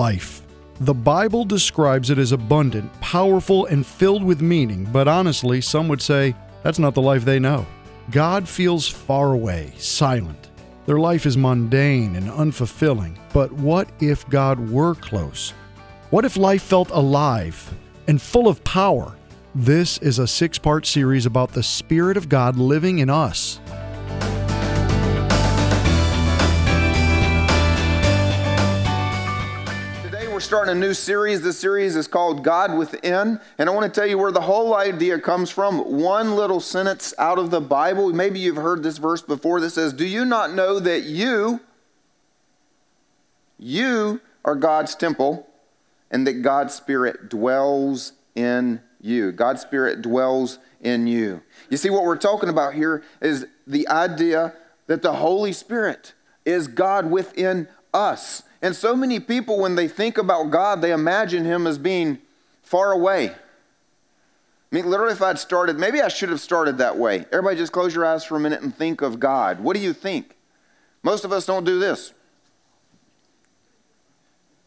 life. The Bible describes it as abundant, powerful, and filled with meaning, but honestly, some would say that's not the life they know. God feels far away, silent. Their life is mundane and unfulfilling. But what if God were close? What if life felt alive and full of power? This is a six part series about the Spirit of God living in us. Starting a new series. This series is called God Within. And I want to tell you where the whole idea comes from. One little sentence out of the Bible. Maybe you've heard this verse before that says, Do you not know that you, you are God's temple and that God's Spirit dwells in you? God's Spirit dwells in you. You see, what we're talking about here is the idea that the Holy Spirit is God within us. And so many people, when they think about God, they imagine Him as being far away. I mean, literally, if I'd started, maybe I should have started that way. Everybody just close your eyes for a minute and think of God. What do you think? Most of us don't do this.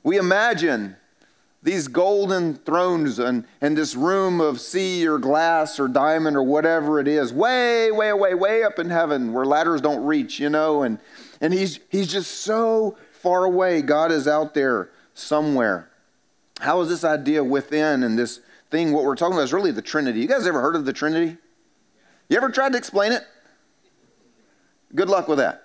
We imagine these golden thrones and, and this room of sea or glass or diamond or whatever it is, way, way, way, way up in heaven where ladders don't reach, you know, and, and he's, he's just so far away. God is out there somewhere. How is this idea within and this thing, what we're talking about is really the Trinity. You guys ever heard of the Trinity? You ever tried to explain it? Good luck with that.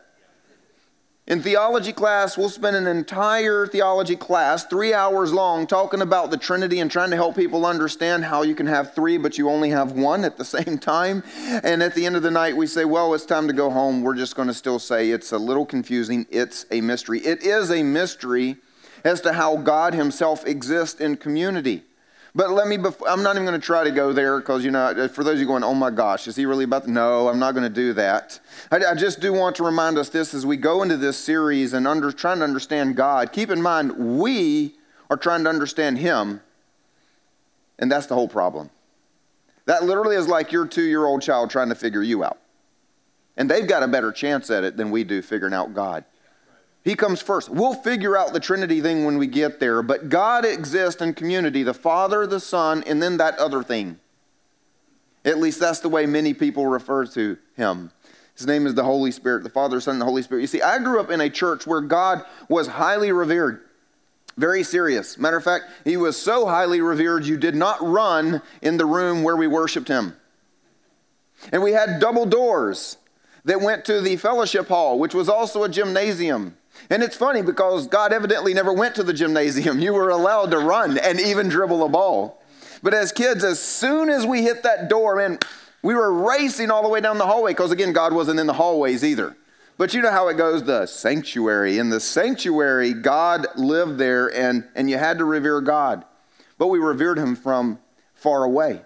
In theology class, we'll spend an entire theology class, three hours long, talking about the Trinity and trying to help people understand how you can have three, but you only have one at the same time. And at the end of the night, we say, well, it's time to go home. We're just going to still say it's a little confusing. It's a mystery. It is a mystery as to how God Himself exists in community. But let me, I'm not even going to try to go there because, you know, for those of you going, oh my gosh, is he really about to? No, I'm not going to do that. I, I, just do want to remind us this as we go into this series and under, trying to understand God. Keep in mind, we are trying to understand Him, and that's the whole problem. That literally is like your two year old child trying to figure you out. And they've got a better chance at it than we do figuring out God. He comes first. We'll figure out the Trinity thing when we get there, but God exists in community the Father, the Son, and then that other thing. At least that's the way many people refer to him. His name is the Holy Spirit, the Father, Son, and the Holy Spirit. You see, I grew up in a church where God was highly revered, very serious. Matter of fact, he was so highly revered, you did not run in the room where we worshiped him. And we had double doors that went to the fellowship hall, which was also a gymnasium. And it's funny because God evidently never went to the gymnasium. You were allowed to run and even dribble a ball. But as kids, as soon as we hit that door, man, we were racing all the way down the hallway because, again, God wasn't in the hallways either. But you know how it goes the sanctuary. In the sanctuary, God lived there and, and you had to revere God. But we revered him from far away.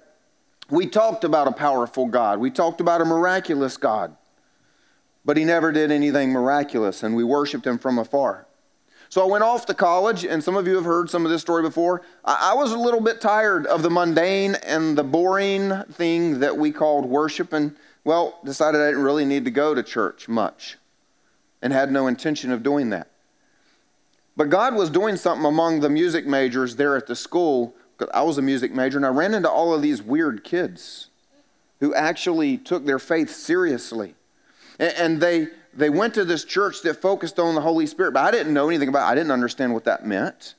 We talked about a powerful God, we talked about a miraculous God but he never did anything miraculous, and we worshiped him from afar. So I went off to college, and some of you have heard some of this story before. I, was a little bit tired of the mundane and the boring thing that we called worship, and well, decided I didn't really need to go to church much and had no intention of doing that. But God was doing something among the music majors there at the school. I was a music major, and I ran into all of these weird kids who actually took their faith seriously. And they, they went to this church that focused on the Holy Spirit, but I didn't know anything about it. I didn't understand what that meant.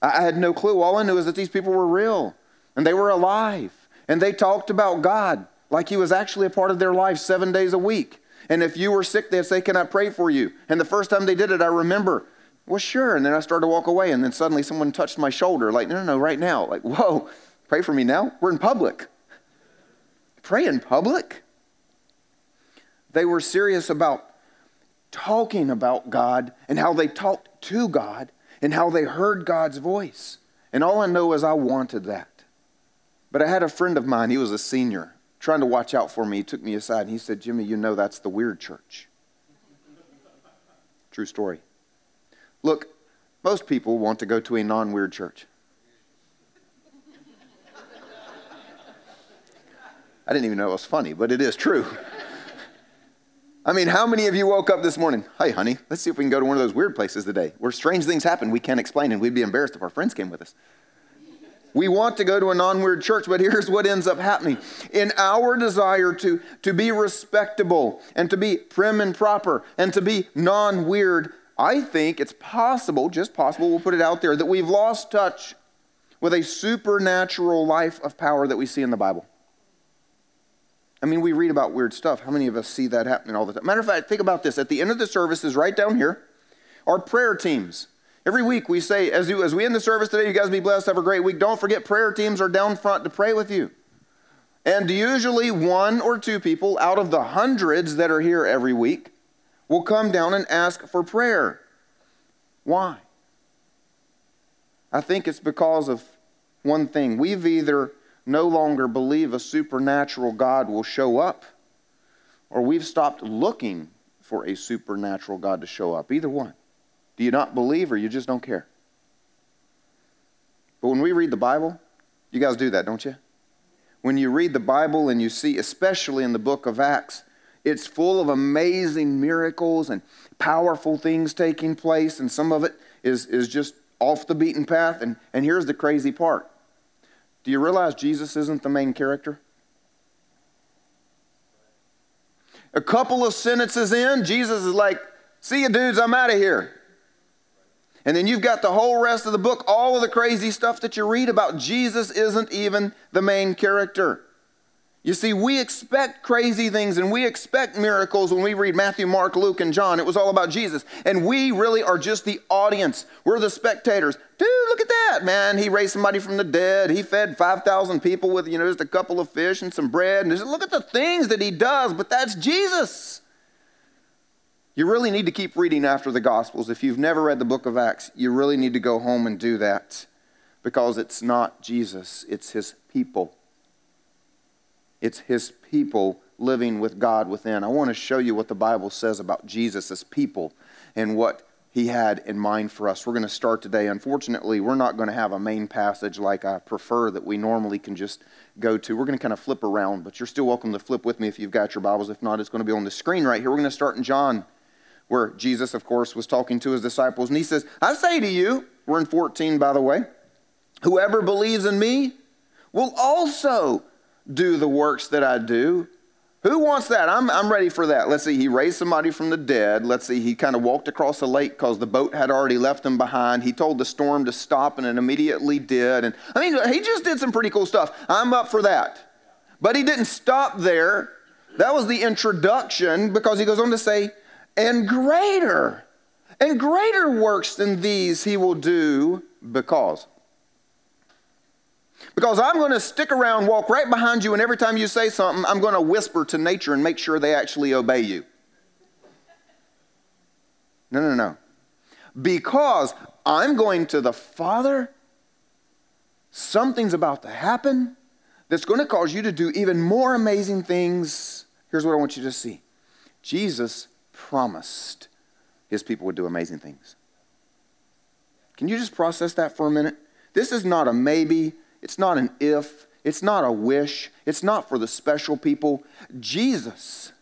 I had no clue. All I knew was that these people were real and they were alive and they talked about God like He was actually a part of their life seven days a week. And if you were sick, they'd say, Can I pray for you? And the first time they did it, I remember, Well, sure. And then I started to walk away, and then suddenly someone touched my shoulder, like, No, no, no, right now. Like, whoa, pray for me now? We're in public. Pray in public? They were serious about talking about God and how they talked to God and how they heard God's voice. And all I know is I wanted that. But I had a friend of mine, he was a senior, trying to watch out for me. He took me aside and he said, Jimmy, you know that's the weird church. True story. Look, most people want to go to a non weird church. I didn't even know it was funny, but it is true. I mean, how many of you woke up this morning? Hey, honey, let's see if we can go to one of those weird places today where strange things happen we can't explain and we'd be embarrassed if our friends came with us. We want to go to a non weird church, but here's what ends up happening. In our desire to, to be respectable and to be prim and proper and to be non weird, I think it's possible, just possible, we'll put it out there, that we've lost touch with a supernatural life of power that we see in the Bible. I mean, we read about weird stuff. How many of us see that happening all the time? Matter of fact, think about this. At the end of the service is right down here, our prayer teams. Every week we say, as, you, as we end the service today, you guys be blessed, have a great week. Don't forget, prayer teams are down front to pray with you. And usually one or two people out of the hundreds that are here every week will come down and ask for prayer. Why? I think it's because of one thing. We've either no longer believe a supernatural God will show up, or we've stopped looking for a supernatural God to show up. Either one. Do you not believe or you just don't care? But when we read the Bible, you guys do that, don't you? When you read the Bible and you see, especially in the book of Acts, it's full of amazing miracles and powerful things taking place, and some of it is, is just off the beaten path. And, and here's the crazy part do you realize Jesus isn't the main character? A couple of sentences in, Jesus is like, See you, dudes, I'm out of here. And then you've got the whole rest of the book, all of the crazy stuff that you read about. Jesus isn't even the main character. You see, we expect crazy things and we expect miracles when we read Matthew, Mark, Luke, and John. It was all about Jesus. And we really are just the audience. We're the spectators. Dude, that, man. He raised somebody from the dead. He fed 5,000 people with, you know, just a couple of fish and some bread. And just, look at the things that he does, but that's Jesus. You really need to keep reading after the Gospels. If you've never read the book of Acts, you really need to go home and do that because it's not Jesus, it's his people. It's his people living with God within. I want to show you what the Bible says about Jesus' as people and what he had in mind for us. We're going to start today. Unfortunately, we're not going to have a main passage like I prefer that we normally can just go to. We're going to kind of flip around, but you're still welcome to flip with me if you've got your Bibles. If not, it's going to be on the screen right here. We're going to start in John, where Jesus, of course, was talking to his disciples. And he says, I say to you, we're in 14, by the way, whoever believes in me will also do the works that I do. Who wants that? I'm, I'm ready for that. Let's see, he raised somebody from the dead. Let's see, he kind of walked across a lake because the boat had already left him behind. He told the storm to stop and it immediately did. And I mean, he just did some pretty cool stuff. I'm up for that. But he didn't stop there. That was the introduction because he goes on to say, and greater, and greater works than these he will do because. Because I'm going to stick around, walk right behind you, and every time you say something, I'm going to whisper to nature and make sure they actually obey you. No, no, no. Because I'm going to the Father, something's about to happen that's going to cause you to do even more amazing things. Here's what I want you to see Jesus promised his people would do amazing things. Can you just process that for a minute? This is not a maybe. It's not an if, it's not a wish, it's not for the special people. Jesus,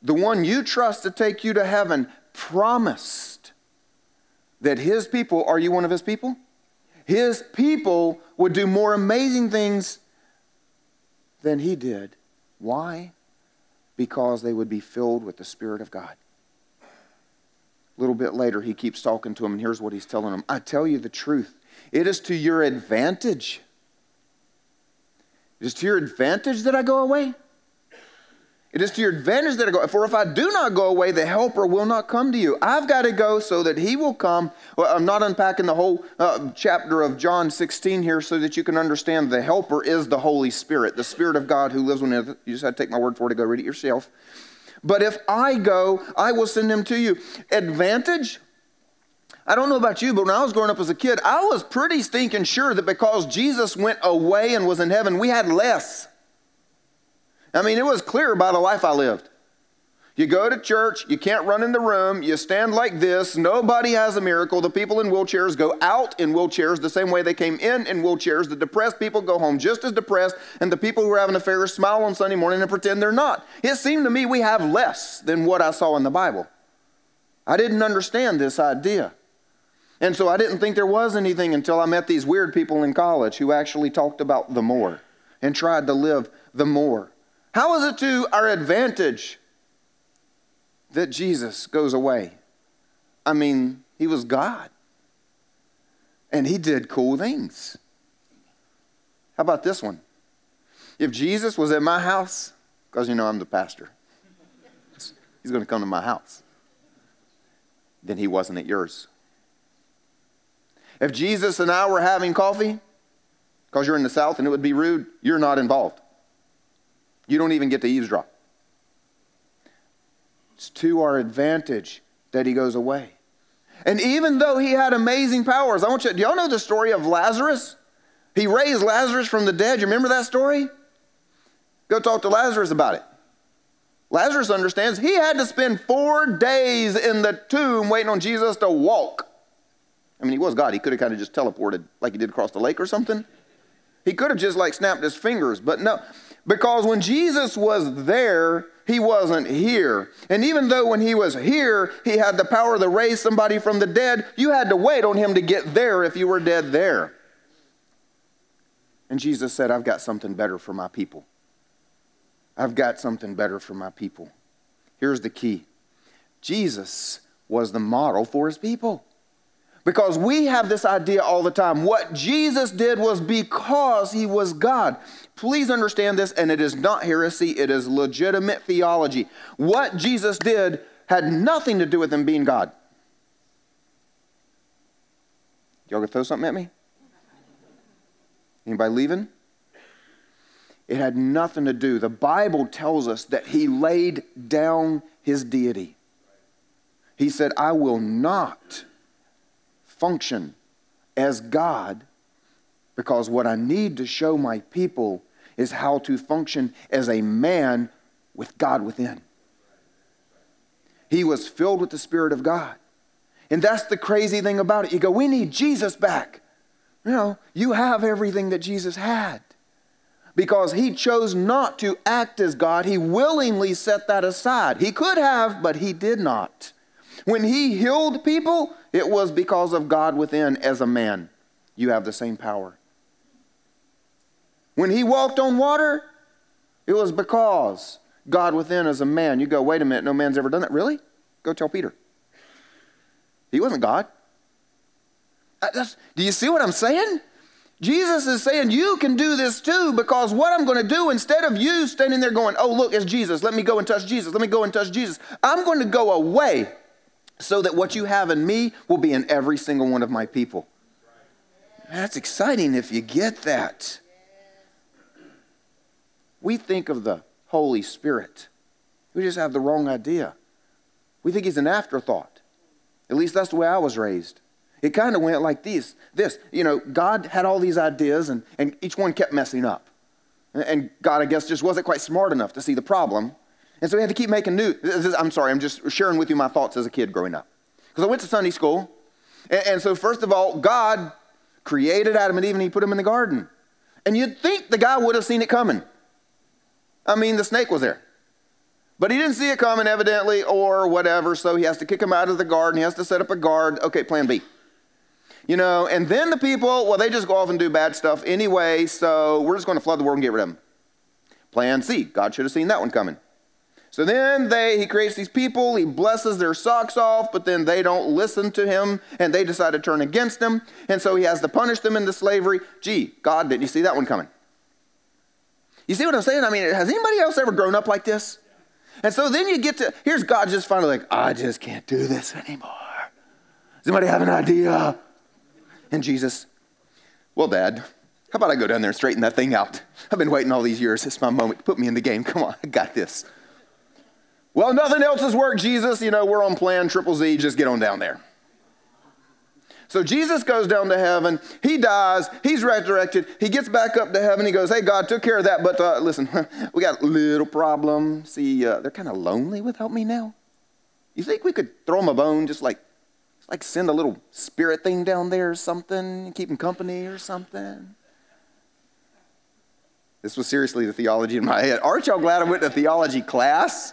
the one you trust to take you to heaven, promised that his people, are you one of his people? His people would do more amazing things than he did. Why? Because they would be filled with the Spirit of God. A little bit later, he keeps talking to him, and here's what he's telling him I tell you the truth. It is to your advantage. It is to your advantage that I go away. It is to your advantage that I go. For if I do not go away, the helper will not come to you. I've got to go so that he will come. Well, I'm not unpacking the whole uh, chapter of John 16 here so that you can understand the helper is the Holy Spirit, the Spirit of God who lives within you. You just had to take my word for it to go read it yourself. But if I go, I will send him to you. Advantage? I don't know about you, but when I was growing up as a kid, I was pretty stinking sure that because Jesus went away and was in heaven, we had less. I mean, it was clear by the life I lived. You go to church, you can't run in the room, you stand like this, nobody has a miracle. The people in wheelchairs go out in wheelchairs the same way they came in in wheelchairs. The depressed people go home just as depressed, and the people who are having affairs smile on Sunday morning and pretend they're not. It seemed to me we have less than what I saw in the Bible. I didn't understand this idea. And so I didn't think there was anything until I met these weird people in college who actually talked about the more and tried to live the more. How is it to our advantage that Jesus goes away. I mean, he was God. And he did cool things. How about this one? If Jesus was at my house, because you know I'm the pastor, he's going to come to my house, then he wasn't at yours. If Jesus and I were having coffee, because you're in the South and it would be rude, you're not involved. You don't even get to eavesdrop. It's to our advantage that he goes away. And even though he had amazing powers, I want you, do y'all know the story of Lazarus? He raised Lazarus from the dead. You remember that story? Go talk to Lazarus about it. Lazarus understands he had to spend four days in the tomb waiting on Jesus to walk. I mean, he was God. He could have kind of just teleported like he did across the lake or something. He could have just like snapped his fingers, but no. Because when Jesus was there, he wasn't here. And even though when he was here, he had the power to raise somebody from the dead, you had to wait on him to get there if you were dead there. And Jesus said, I've got something better for my people. I've got something better for my people. Here's the key Jesus was the model for his people. Because we have this idea all the time. What Jesus did was because he was God. Please understand this, and it is not heresy, it is legitimate theology. What Jesus did had nothing to do with him being God. Y'all gonna throw something at me? Anybody leaving? It had nothing to do. The Bible tells us that he laid down his deity. He said, I will not function as God because what I need to show my people is how to function as a man with God within. He was filled with the Spirit of God. And that's the crazy thing about it. You go, we need Jesus back. You know, you have everything that Jesus had because he chose not to act as God. He willingly set that aside. He could have, but he did not. When he healed people, it was because of God within as a man. You have the same power. When he walked on water, it was because God within as a man. You go, wait a minute, no man's ever done that. Really? Go tell Peter. He wasn't God. Uh, do you see what I'm saying? Jesus is saying, You can do this too, because what I'm going to do, instead of you standing there going, Oh, look, it's Jesus. Let me go and touch Jesus. Let me go and touch Jesus. I'm going to go away so that what you have in me will be in every single one of my people. That's exciting if you get that. We think of the Holy Spirit. We just have the wrong idea. We think he's an afterthought. At least that's the way I was raised. It kind of went like this. This, you know, God had all these ideas and, and each one kept messing up. And God, I guess, just wasn't quite smart enough to see the problem. And so we had to keep making new. I'm sorry, I'm just sharing with you my thoughts as a kid growing up. Because I went to Sunday school. And, and so, first of all, God created Adam and Eve and he put them in the garden. And you'd think the guy would have seen it coming. I mean, the snake was there. But he didn't see it coming, evidently, or whatever, so he has to kick him out of the garden. He has to set up a guard. Okay, plan B. You know, and then the people, well, they just go off and do bad stuff anyway, so we're just going to flood the world and get rid of them. Plan C. God should have seen that one coming. So then they, he creates these people, he blesses their socks off, but then they don't listen to him and they decide to turn against him. And so he has to punish them into slavery. Gee, God, didn't you see that one coming? You see what I'm saying? I mean, has anybody else ever grown up like this? And so then you get to, here's God just finally like, I just can't do this anymore. Does anybody have an idea? And Jesus, well, Dad, how about I go down there and straighten that thing out? I've been waiting all these years. It's my moment. Put me in the game. Come on, I got this. Well, nothing else has worked, Jesus. You know, we're on plan triple Z. Just get on down there. So Jesus goes down to heaven. He dies. He's resurrected. He gets back up to heaven. He goes, Hey, God, took care of that. But uh, listen, we got a little problem. See, uh, they're kind of lonely without me now. You think we could throw them a bone, just like, like send a little spirit thing down there or something, keep them company or something? This was seriously the theology in my head. Aren't y'all glad I went to theology class?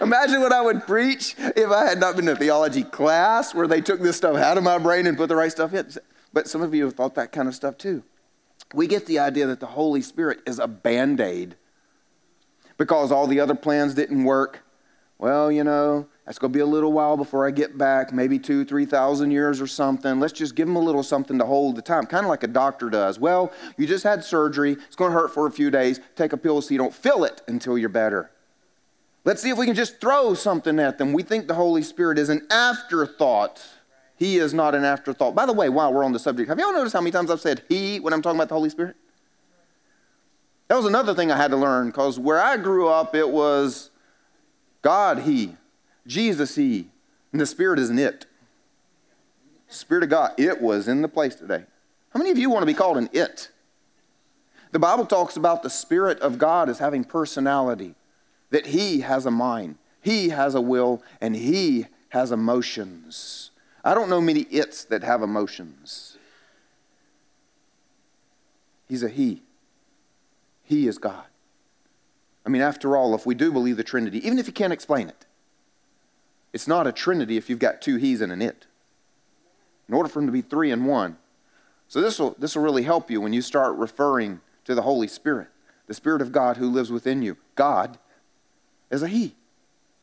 Imagine what I would preach if I had not been to theology class where they took this stuff out of my brain and put the right stuff in. But some of you have thought that kind of stuff too. We get the idea that the Holy Spirit is a band aid because all the other plans didn't work. Well, you know, that's going to be a little while before I get back, maybe two, 3,000 years or something. Let's just give them a little something to hold the time, kind of like a doctor does. Well, you just had surgery. It's going to hurt for a few days. Take a pill so you don't feel it until you're better. Let's see if we can just throw something at them. We think the Holy Spirit is an afterthought. He is not an afterthought. By the way, while we're on the subject, have y'all noticed how many times I've said He when I'm talking about the Holy Spirit? That was another thing I had to learn because where I grew up, it was God, He, Jesus, He, and the Spirit is an it. Spirit of God, it was in the place today. How many of you want to be called an it? The Bible talks about the Spirit of God as having personality that he has a mind, he has a will, and he has emotions. I don't know many its that have emotions. He's a he. He is God. I mean, after all, if we do believe the Trinity, even if you can't explain it, it's not a Trinity if you've got two he's and an it. In order for them to be three and one. So this will, this will really help you when you start referring to the Holy Spirit, the Spirit of God who lives within you. God is a he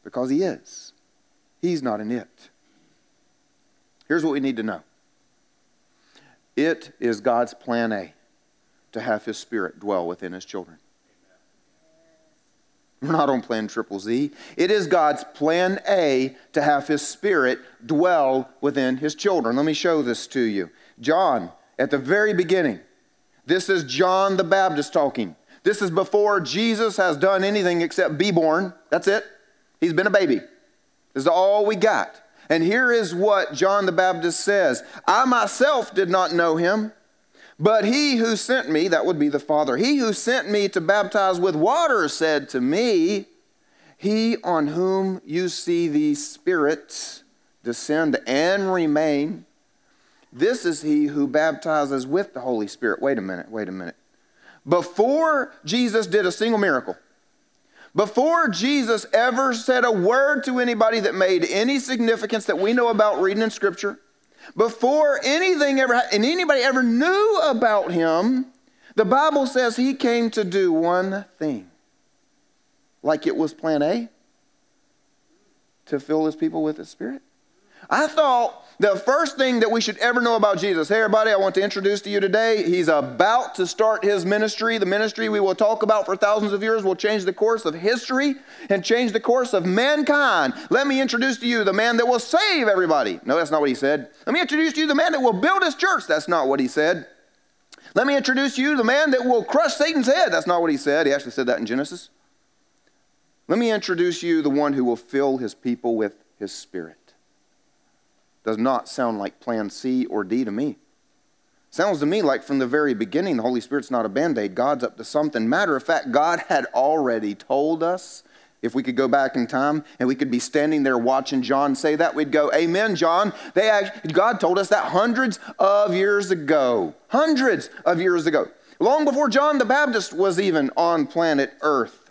because he is. He's not an it. Here's what we need to know it is God's plan A to have his spirit dwell within his children. We're not on plan triple Z. It is God's plan A to have his spirit dwell within his children. Let me show this to you. John, at the very beginning, this is John the Baptist talking. This is before Jesus has done anything except be born. That's it. He's been a baby. This is all we got. And here is what John the Baptist says I myself did not know him, but he who sent me, that would be the Father, he who sent me to baptize with water said to me, He on whom you see the Spirit descend and remain, this is he who baptizes with the Holy Spirit. Wait a minute, wait a minute before Jesus did a single miracle, before Jesus ever said a word to anybody that made any significance that we know about reading in Scripture, before anything ever and anybody ever knew about him, the Bible says he came to do one thing. Like it was plan A to fill his people with his spirit. I thought the first thing that we should ever know about Jesus, hey, everybody, I want to introduce to you today. He's about to start his ministry. The ministry we will talk about for thousands of years will change the course of history and change the course of mankind. Let me introduce to you the man that will save everybody. No, that's not what he said. Let me introduce to you the man that will build his church. That's not what he said. Let me introduce you the man that will crush Satan's head. That's not what he said. He actually said that in Genesis. Let me introduce you the one who will fill his people with his spirit does not sound like plan C or D to me. Sounds to me like from the very beginning, the Holy Spirit's not a band aid. God's up to something. Matter of fact, God had already told us if we could go back in time and we could be standing there watching John say that, we'd go, Amen, John. They actually, God told us that hundreds of years ago. Hundreds of years ago. Long before John the Baptist was even on planet Earth.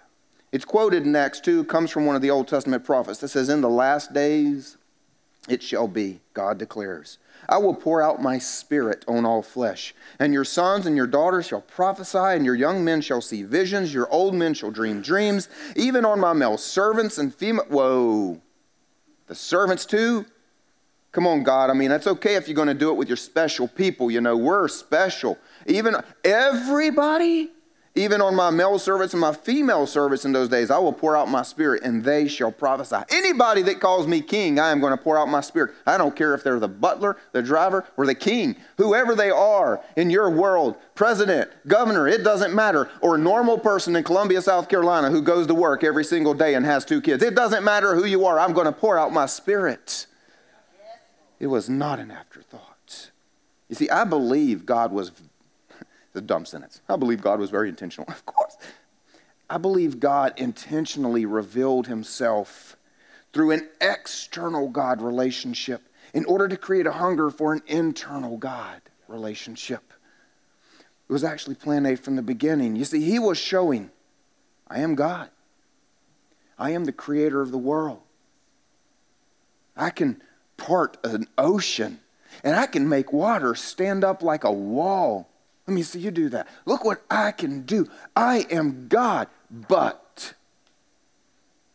It's quoted in Acts 2, comes from one of the Old Testament prophets that says, In the last days, it shall be, God declares. I will pour out my spirit on all flesh, and your sons and your daughters shall prophesy, and your young men shall see visions, your old men shall dream dreams, even on my male servants and female. Whoa. The servants too? Come on, God. I mean, that's okay if you're going to do it with your special people. You know, we're special. Even everybody? Even on my male servants and my female servants in those days, I will pour out my spirit and they shall prophesy. Anybody that calls me king, I am going to pour out my spirit. I don't care if they're the butler, the driver, or the king, whoever they are in your world, president, governor, it doesn't matter, or normal person in Columbia, South Carolina who goes to work every single day and has two kids. It doesn't matter who you are, I'm going to pour out my spirit. It was not an afterthought. You see, I believe God was, the dumb sentence. I believe God was very intentional, of course. I believe God intentionally revealed himself through an external God relationship in order to create a hunger for an internal God relationship. It was actually plan A from the beginning. You see, he was showing, I am God. I am the creator of the world. I can part an ocean and I can make water stand up like a wall. Let me see you do that. Look what I can do. I am God, but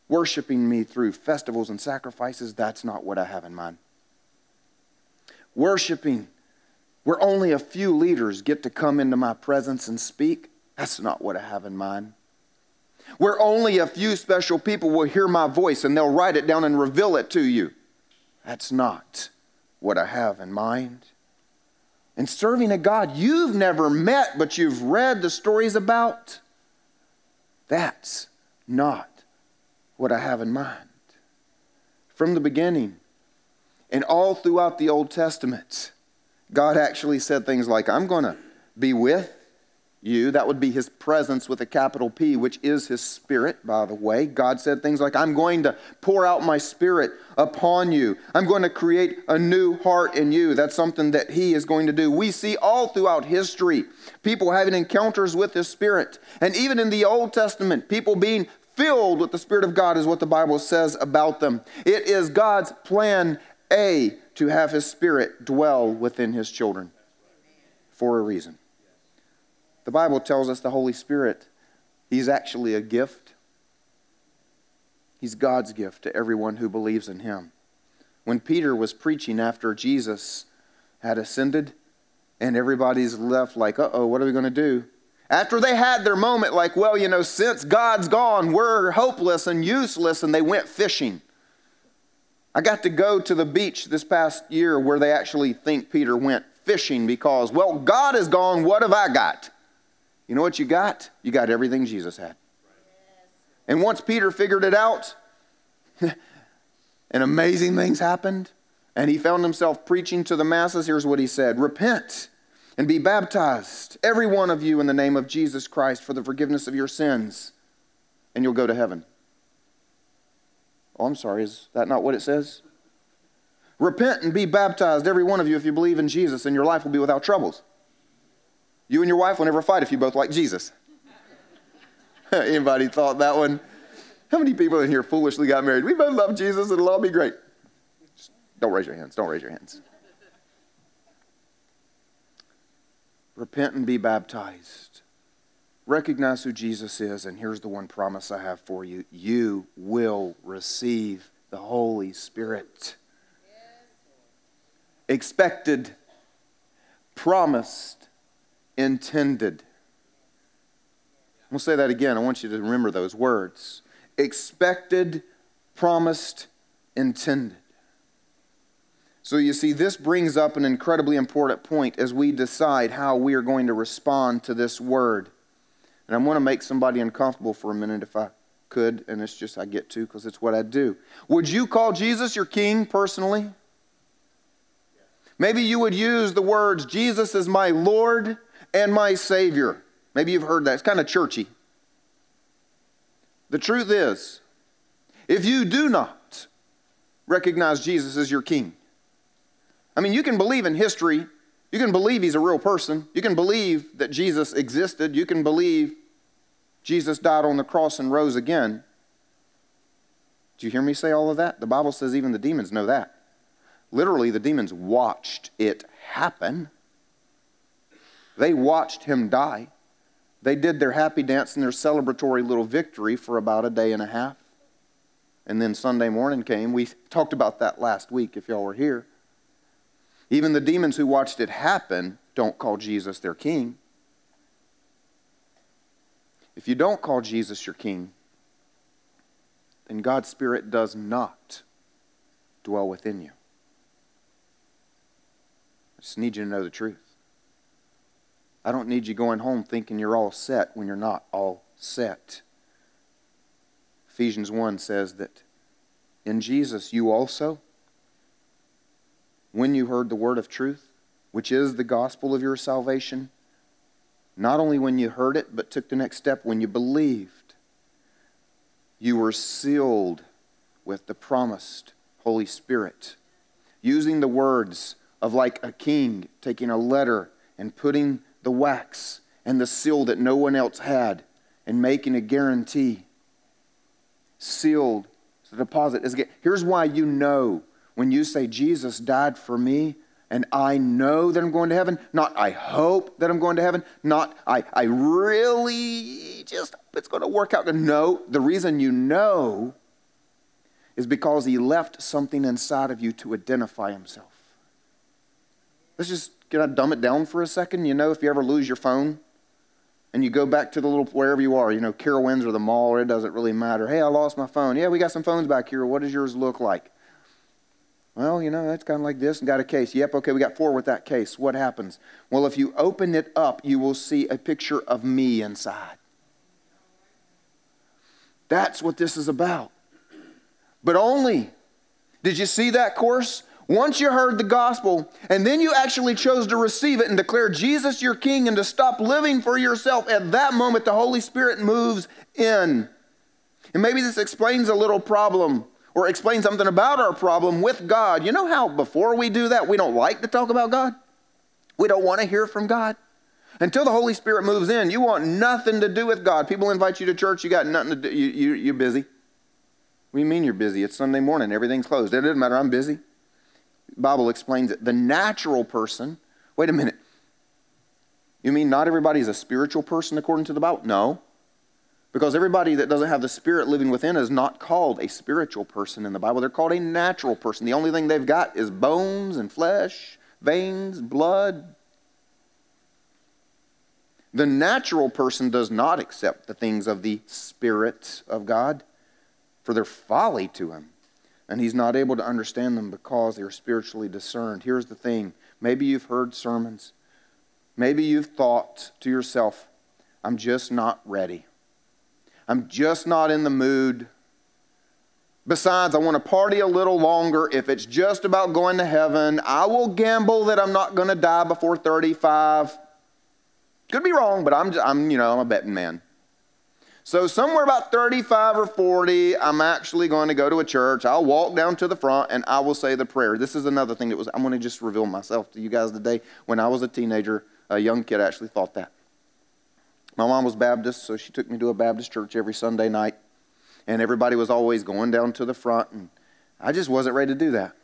worshiping me through festivals and sacrifices, that's not what I have in mind. Worshiping where only a few leaders get to come into my presence and speak, that's not what I have in mind. Where only a few special people will hear my voice and they'll write it down and reveal it to you, that's not what I have in mind. And serving a God you've never met, but you've read the stories about, that's not what I have in mind. From the beginning, and all throughout the Old Testament, God actually said things like, I'm going to be with you. That would be his presence with a capital P, which is his spirit, by the way. God said things like, I'm going to pour out my spirit upon you. I'm going to create a new heart in you. That's something that he is going to do. We see all throughout history people having encounters with his spirit. And even in the Old Testament, people being filled with the Spirit of God is what the Bible says about them. It is God's plan A to have his spirit dwell within his children for a reason. The Bible tells us the Holy Spirit, he's actually a gift. He's God's gift to everyone who believes in him. When Peter was preaching after Jesus had ascended, and everybody's left like, uh oh, what are we going to do? After they had their moment, like, well, you know, since God's gone, we're hopeless and useless, and they went fishing. I got to go to the beach this past year where they actually think Peter went fishing because, well, God is gone. What have I got? You know what you got? You got everything Jesus had. And once Peter figured it out, and amazing things happened, and he found himself preaching to the masses. Here's what he said Repent and be baptized, every one of you, in the name of Jesus Christ for the forgiveness of your sins, and you'll go to heaven. Oh, I'm sorry, is that not what it says? Repent and be baptized, every one of you, if you believe in Jesus, and your life will be without troubles. You and your wife will never fight if you both like Jesus. Anybody thought that one? How many people in here foolishly got married? We both love Jesus, it'll all be great. Don't raise your hands. Don't raise your hands. Repent and be baptized recognize who Jesus is, and here's the one promise I have for you you will receive the Holy Spirit. Expected, promised, intended. To say that again. I want you to remember those words. Expected, promised, intended. So you see, this brings up an incredibly important point as we decide how we are going to respond to this word. And I'm going to make somebody uncomfortable for a minute if I could, and it's just I get to because it's what I do. Would you call Jesus your king personally? Maybe you would use the words, Jesus is my Lord and my Savior. Maybe you've heard that. It's kind of churchy. The truth is, if you do not recognize Jesus as your king, I mean, you can believe in history, you can believe he's a real person, you can believe that Jesus existed, you can believe Jesus died on the cross and rose again. Do you hear me say all of that? The Bible says even the demons know that. Literally, the demons watched it happen. They watched him die. They did their happy dance and their celebratory little victory for about a day and a half. And then Sunday morning came. We talked about that last week if y'all were here. Even the demons who watched it happen don't call Jesus their king. If you don't call Jesus your king, then God's Spirit does not dwell within you. I just need you to know the truth. I don't need you going home thinking you're all set when you're not all set. Ephesians 1 says that in Jesus you also, when you heard the word of truth, which is the gospel of your salvation, not only when you heard it, but took the next step when you believed, you were sealed with the promised Holy Spirit. Using the words of like a king taking a letter and putting the wax and the seal that no one else had and making a guarantee. Sealed. The deposit is. Here's why you know when you say, Jesus died for me, and I know that I'm going to heaven, not I hope that I'm going to heaven, not I, I really just, it's going to work out. No, the reason you know is because he left something inside of you to identify himself. Let's just can I dumb it down for a second? You know, if you ever lose your phone and you go back to the little wherever you are, you know, Carowinds or the mall, or it doesn't really matter. Hey, I lost my phone. Yeah, we got some phones back here. What does yours look like? Well, you know, that's kind of like this and got a case. Yep, okay, we got four with that case. What happens? Well, if you open it up, you will see a picture of me inside. That's what this is about. But only, did you see that course? Once you heard the gospel and then you actually chose to receive it and declare Jesus your king and to stop living for yourself, at that moment the Holy Spirit moves in. And maybe this explains a little problem or explains something about our problem with God. You know how before we do that, we don't like to talk about God? We don't want to hear from God. Until the Holy Spirit moves in, you want nothing to do with God. People invite you to church, you got nothing to do, you, you, you're busy. What do you mean you're busy? It's Sunday morning, everything's closed. It doesn't matter, I'm busy. Bible explains it. The natural person, wait a minute. You mean not everybody is a spiritual person according to the Bible? No. Because everybody that doesn't have the Spirit living within is not called a spiritual person in the Bible. They're called a natural person. The only thing they've got is bones and flesh, veins, blood. The natural person does not accept the things of the Spirit of God, for their folly to him and he's not able to understand them because they're spiritually discerned. Here's the thing maybe you've heard sermons, maybe you've thought to yourself, I'm just not ready. I'm just not in the mood. Besides, I want to party a little longer. If it's just about going to heaven, I will gamble that I'm not going to die before 35. Could be wrong, but I'm, just, I'm, you know, I'm a betting man. So, somewhere about 35 or 40, I'm actually going to go to a church. I'll walk down to the front and I will say the prayer. This is another thing that was, I'm going to just reveal myself to you guys today. When I was a teenager, a young kid actually thought that. My mom was Baptist, so she took me to a Baptist church every Sunday night. And everybody was always going down to the front. And I just wasn't ready to do that.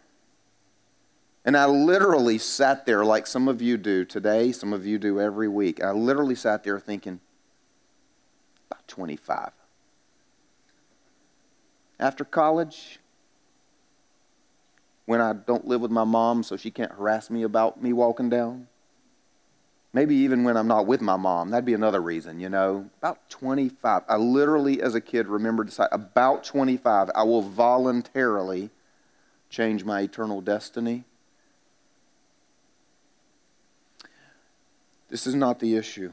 And I literally sat there like some of you do today, some of you do every week. I literally sat there thinking, about 25. After college, when I don't live with my mom so she can't harass me about me walking down, maybe even when I'm not with my mom, that'd be another reason, you know. About 25. I literally, as a kid, remember decide about 25, I will voluntarily change my eternal destiny. This is not the issue.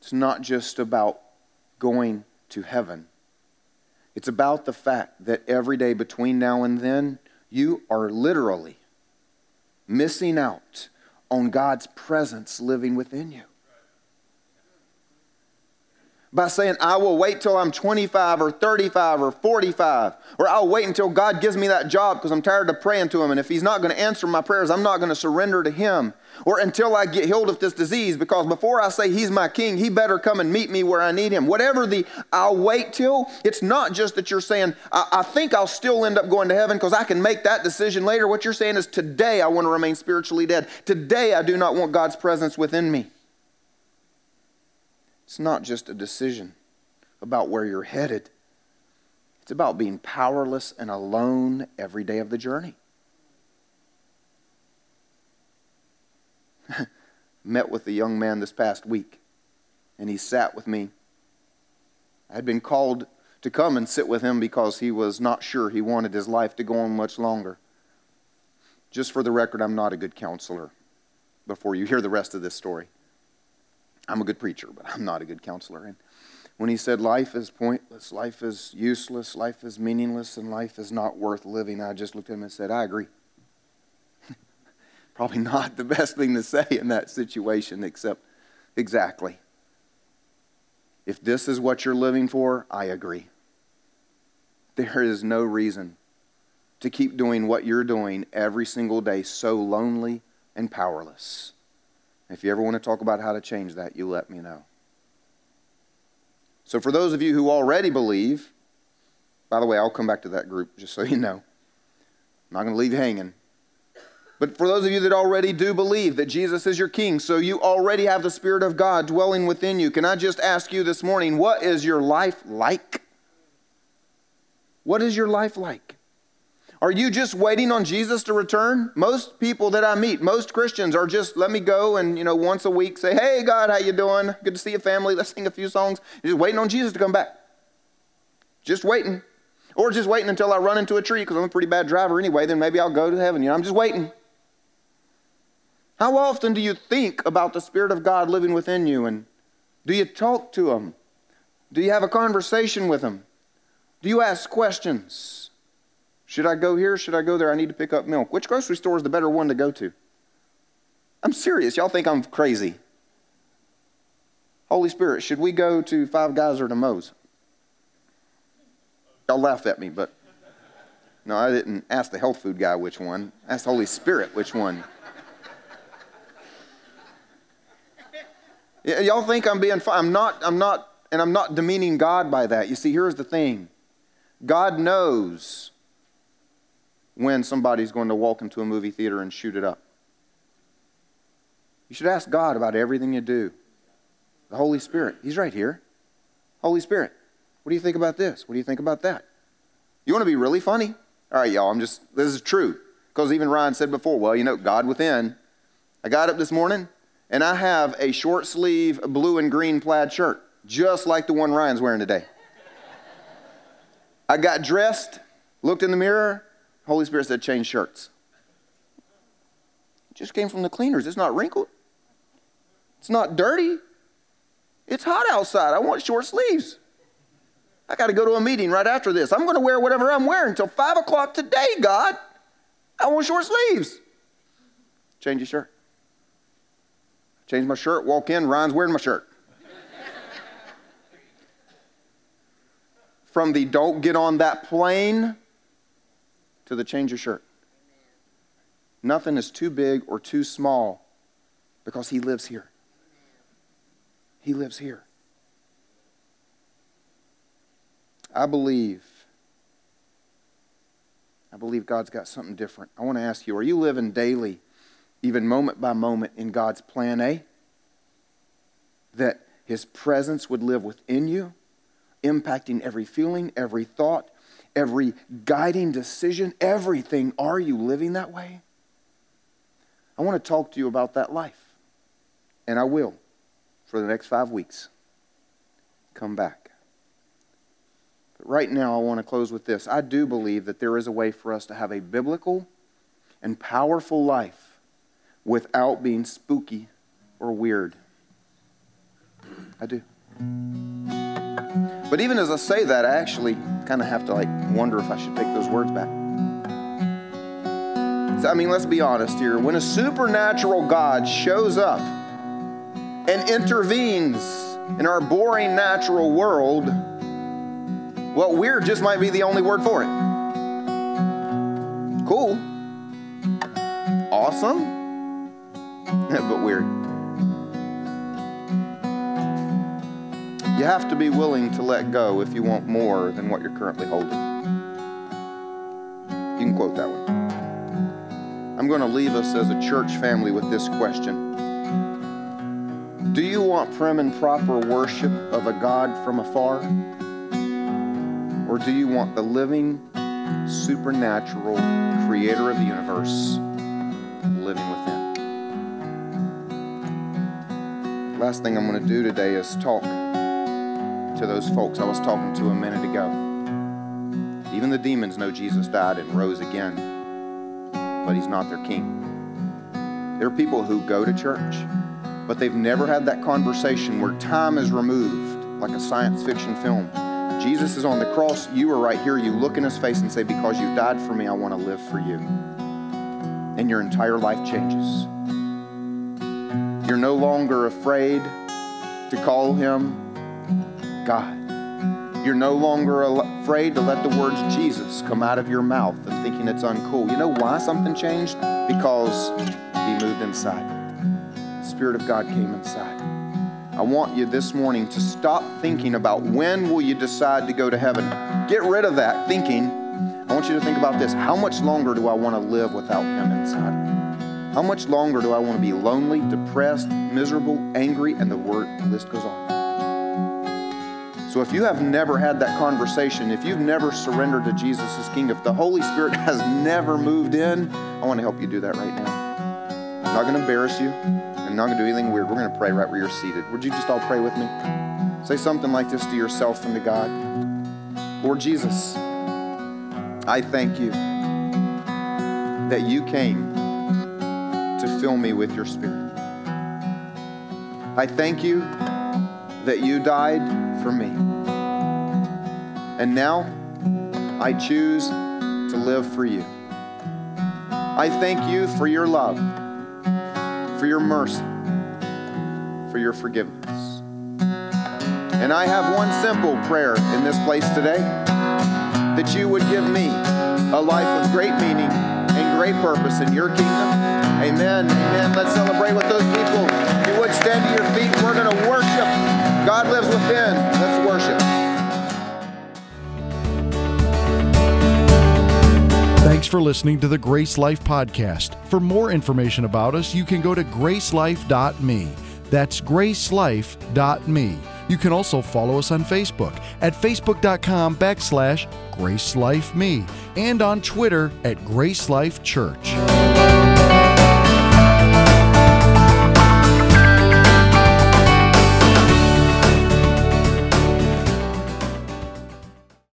It's not just about going to heaven. It's about the fact that every day between now and then, you are literally missing out on God's presence living within you by saying, I will wait till I'm 25 or 35 or 45, or I'll wait until God gives me that job because I'm tired of praying to Him. And if He's not going to answer my prayers, I'm not going to surrender to Him. Or until I get healed of this disease, because before I say He's my King, He better come and meet me where I need Him. Whatever the I'll wait till, it's not just that you're saying, I, I think I'll still end up going to heaven because I can make that decision later. What you're saying is, today I want to remain spiritually dead. Today I do not want God's presence within me. It's not just a decision about where you're headed, it's about being powerless and alone every day of the journey. Met with a young man this past week, and he sat with me. I had been called to come and sit with him because he was not sure he wanted his life to go on much longer. Just for the record, I'm not a good counselor before you hear the rest of this story. I'm a good preacher, but I'm not a good counselor. And when he said life is pointless, life is useless, life is meaningless, and life is not worth living, I just looked at him and said, I agree. Probably not the best thing to say in that situation, except exactly. If this is what you're living for, I agree. There is no reason to keep doing what you're doing every single day so lonely and powerless. If you ever want to talk about how to change that, you let me know. So, for those of you who already believe, by the way, I'll come back to that group just so you know. I'm not going to leave you hanging. But for those of you that already do believe that Jesus is your king, so you already have the Spirit of God dwelling within you, can I just ask you this morning, what is your life like? What is your life like? Are you just waiting on Jesus to return? Most people that I meet, most Christians are just let me go and you know once a week say, "Hey God, how you doing? Good to see you, family. Let's sing a few songs." You're just waiting on Jesus to come back. Just waiting. Or just waiting until I run into a tree because I'm a pretty bad driver anyway, then maybe I'll go to heaven. You know, I'm just waiting. How often do you think about the Spirit of God living within you? And do you talk to Him? Do you have a conversation with Him? Do you ask questions? Should I go here? Should I go there? I need to pick up milk. Which grocery store is the better one to go to? I'm serious. Y'all think I'm crazy. Holy Spirit, should we go to Five Guys or to Moe's? Y'all laugh at me, but no, I didn't ask the health food guy which one. I asked the Holy Spirit which one. Y'all think I'm being I'm not, I'm not, and I'm not demeaning God by that. You see, here's the thing God knows when somebody's going to walk into a movie theater and shoot it up. You should ask God about everything you do. The Holy Spirit, He's right here. Holy Spirit, what do you think about this? What do you think about that? You want to be really funny? All right, y'all, I'm just, this is true. Because even Ryan said before, well, you know, God within. I got up this morning, and I have a short sleeve blue and green plaid shirt, just like the one Ryan's wearing today. I got dressed, looked in the mirror, Holy Spirit said, change shirts. It just came from the cleaners. It's not wrinkled, it's not dirty. It's hot outside. I want short sleeves. I got to go to a meeting right after this. I'm going to wear whatever I'm wearing until 5 o'clock today, God. I want short sleeves. Change your shirt. Change my shirt, walk in, Ryan's wearing my shirt. From the don't get on that plane to the change your shirt. Nothing is too big or too small because He lives here. He lives here. I believe. I believe God's got something different. I want to ask you are you living daily even moment by moment, in God's plan A, that His presence would live within you, impacting every feeling, every thought, every guiding decision, everything. Are you living that way? I want to talk to you about that life. And I will for the next five weeks. Come back. But right now, I want to close with this. I do believe that there is a way for us to have a biblical and powerful life without being spooky or weird. I do. But even as I say that, I actually kind of have to like wonder if I should take those words back. So, I mean, let's be honest here. When a supernatural God shows up and intervenes in our boring natural world, well, weird just might be the only word for it. Cool. Awesome but weird. You have to be willing to let go if you want more than what you're currently holding. You can quote that one. I'm going to leave us as a church family with this question Do you want prim and proper worship of a God from afar? Or do you want the living, supernatural creator of the universe living within? Last thing I'm going to do today is talk to those folks I was talking to a minute ago. Even the demons know Jesus died and rose again, but he's not their king. There are people who go to church, but they've never had that conversation where time is removed like a science fiction film. Jesus is on the cross, you are right here. You look in his face and say, Because you died for me, I want to live for you. and your entire life changes. You're no longer afraid to call him God. You're no longer afraid to let the words Jesus come out of your mouth and thinking it's uncool. You know why something changed? Because he moved inside. The Spirit of God came inside. I want you this morning to stop thinking about when will you decide to go to heaven. Get rid of that thinking. I want you to think about this. How much longer do I want to live without him inside? How much longer do I want to be lonely, depressed, miserable, angry, and the word list goes on. So if you have never had that conversation, if you've never surrendered to Jesus as King, if the Holy Spirit has never moved in, I want to help you do that right now. I'm not going to embarrass you. I'm not going to do anything weird. We're going to pray right where you're seated. Would you just all pray with me? Say something like this to yourself and to God. Lord Jesus, I thank you that you came to fill me with your Spirit. I thank you that you died for me. And now I choose to live for you. I thank you for your love, for your mercy, for your forgiveness. And I have one simple prayer in this place today that you would give me a life of great meaning and great purpose in your kingdom. Amen. Amen. Let's celebrate with those people. You would stand to your feet, we're going to worship. God lives within. Let's worship. Thanks for listening to the Grace Life Podcast. For more information about us, you can go to gracelife.me. That's gracelife.me. You can also follow us on Facebook at facebook.com backslash gracelifeme and on Twitter at Grace Life Church.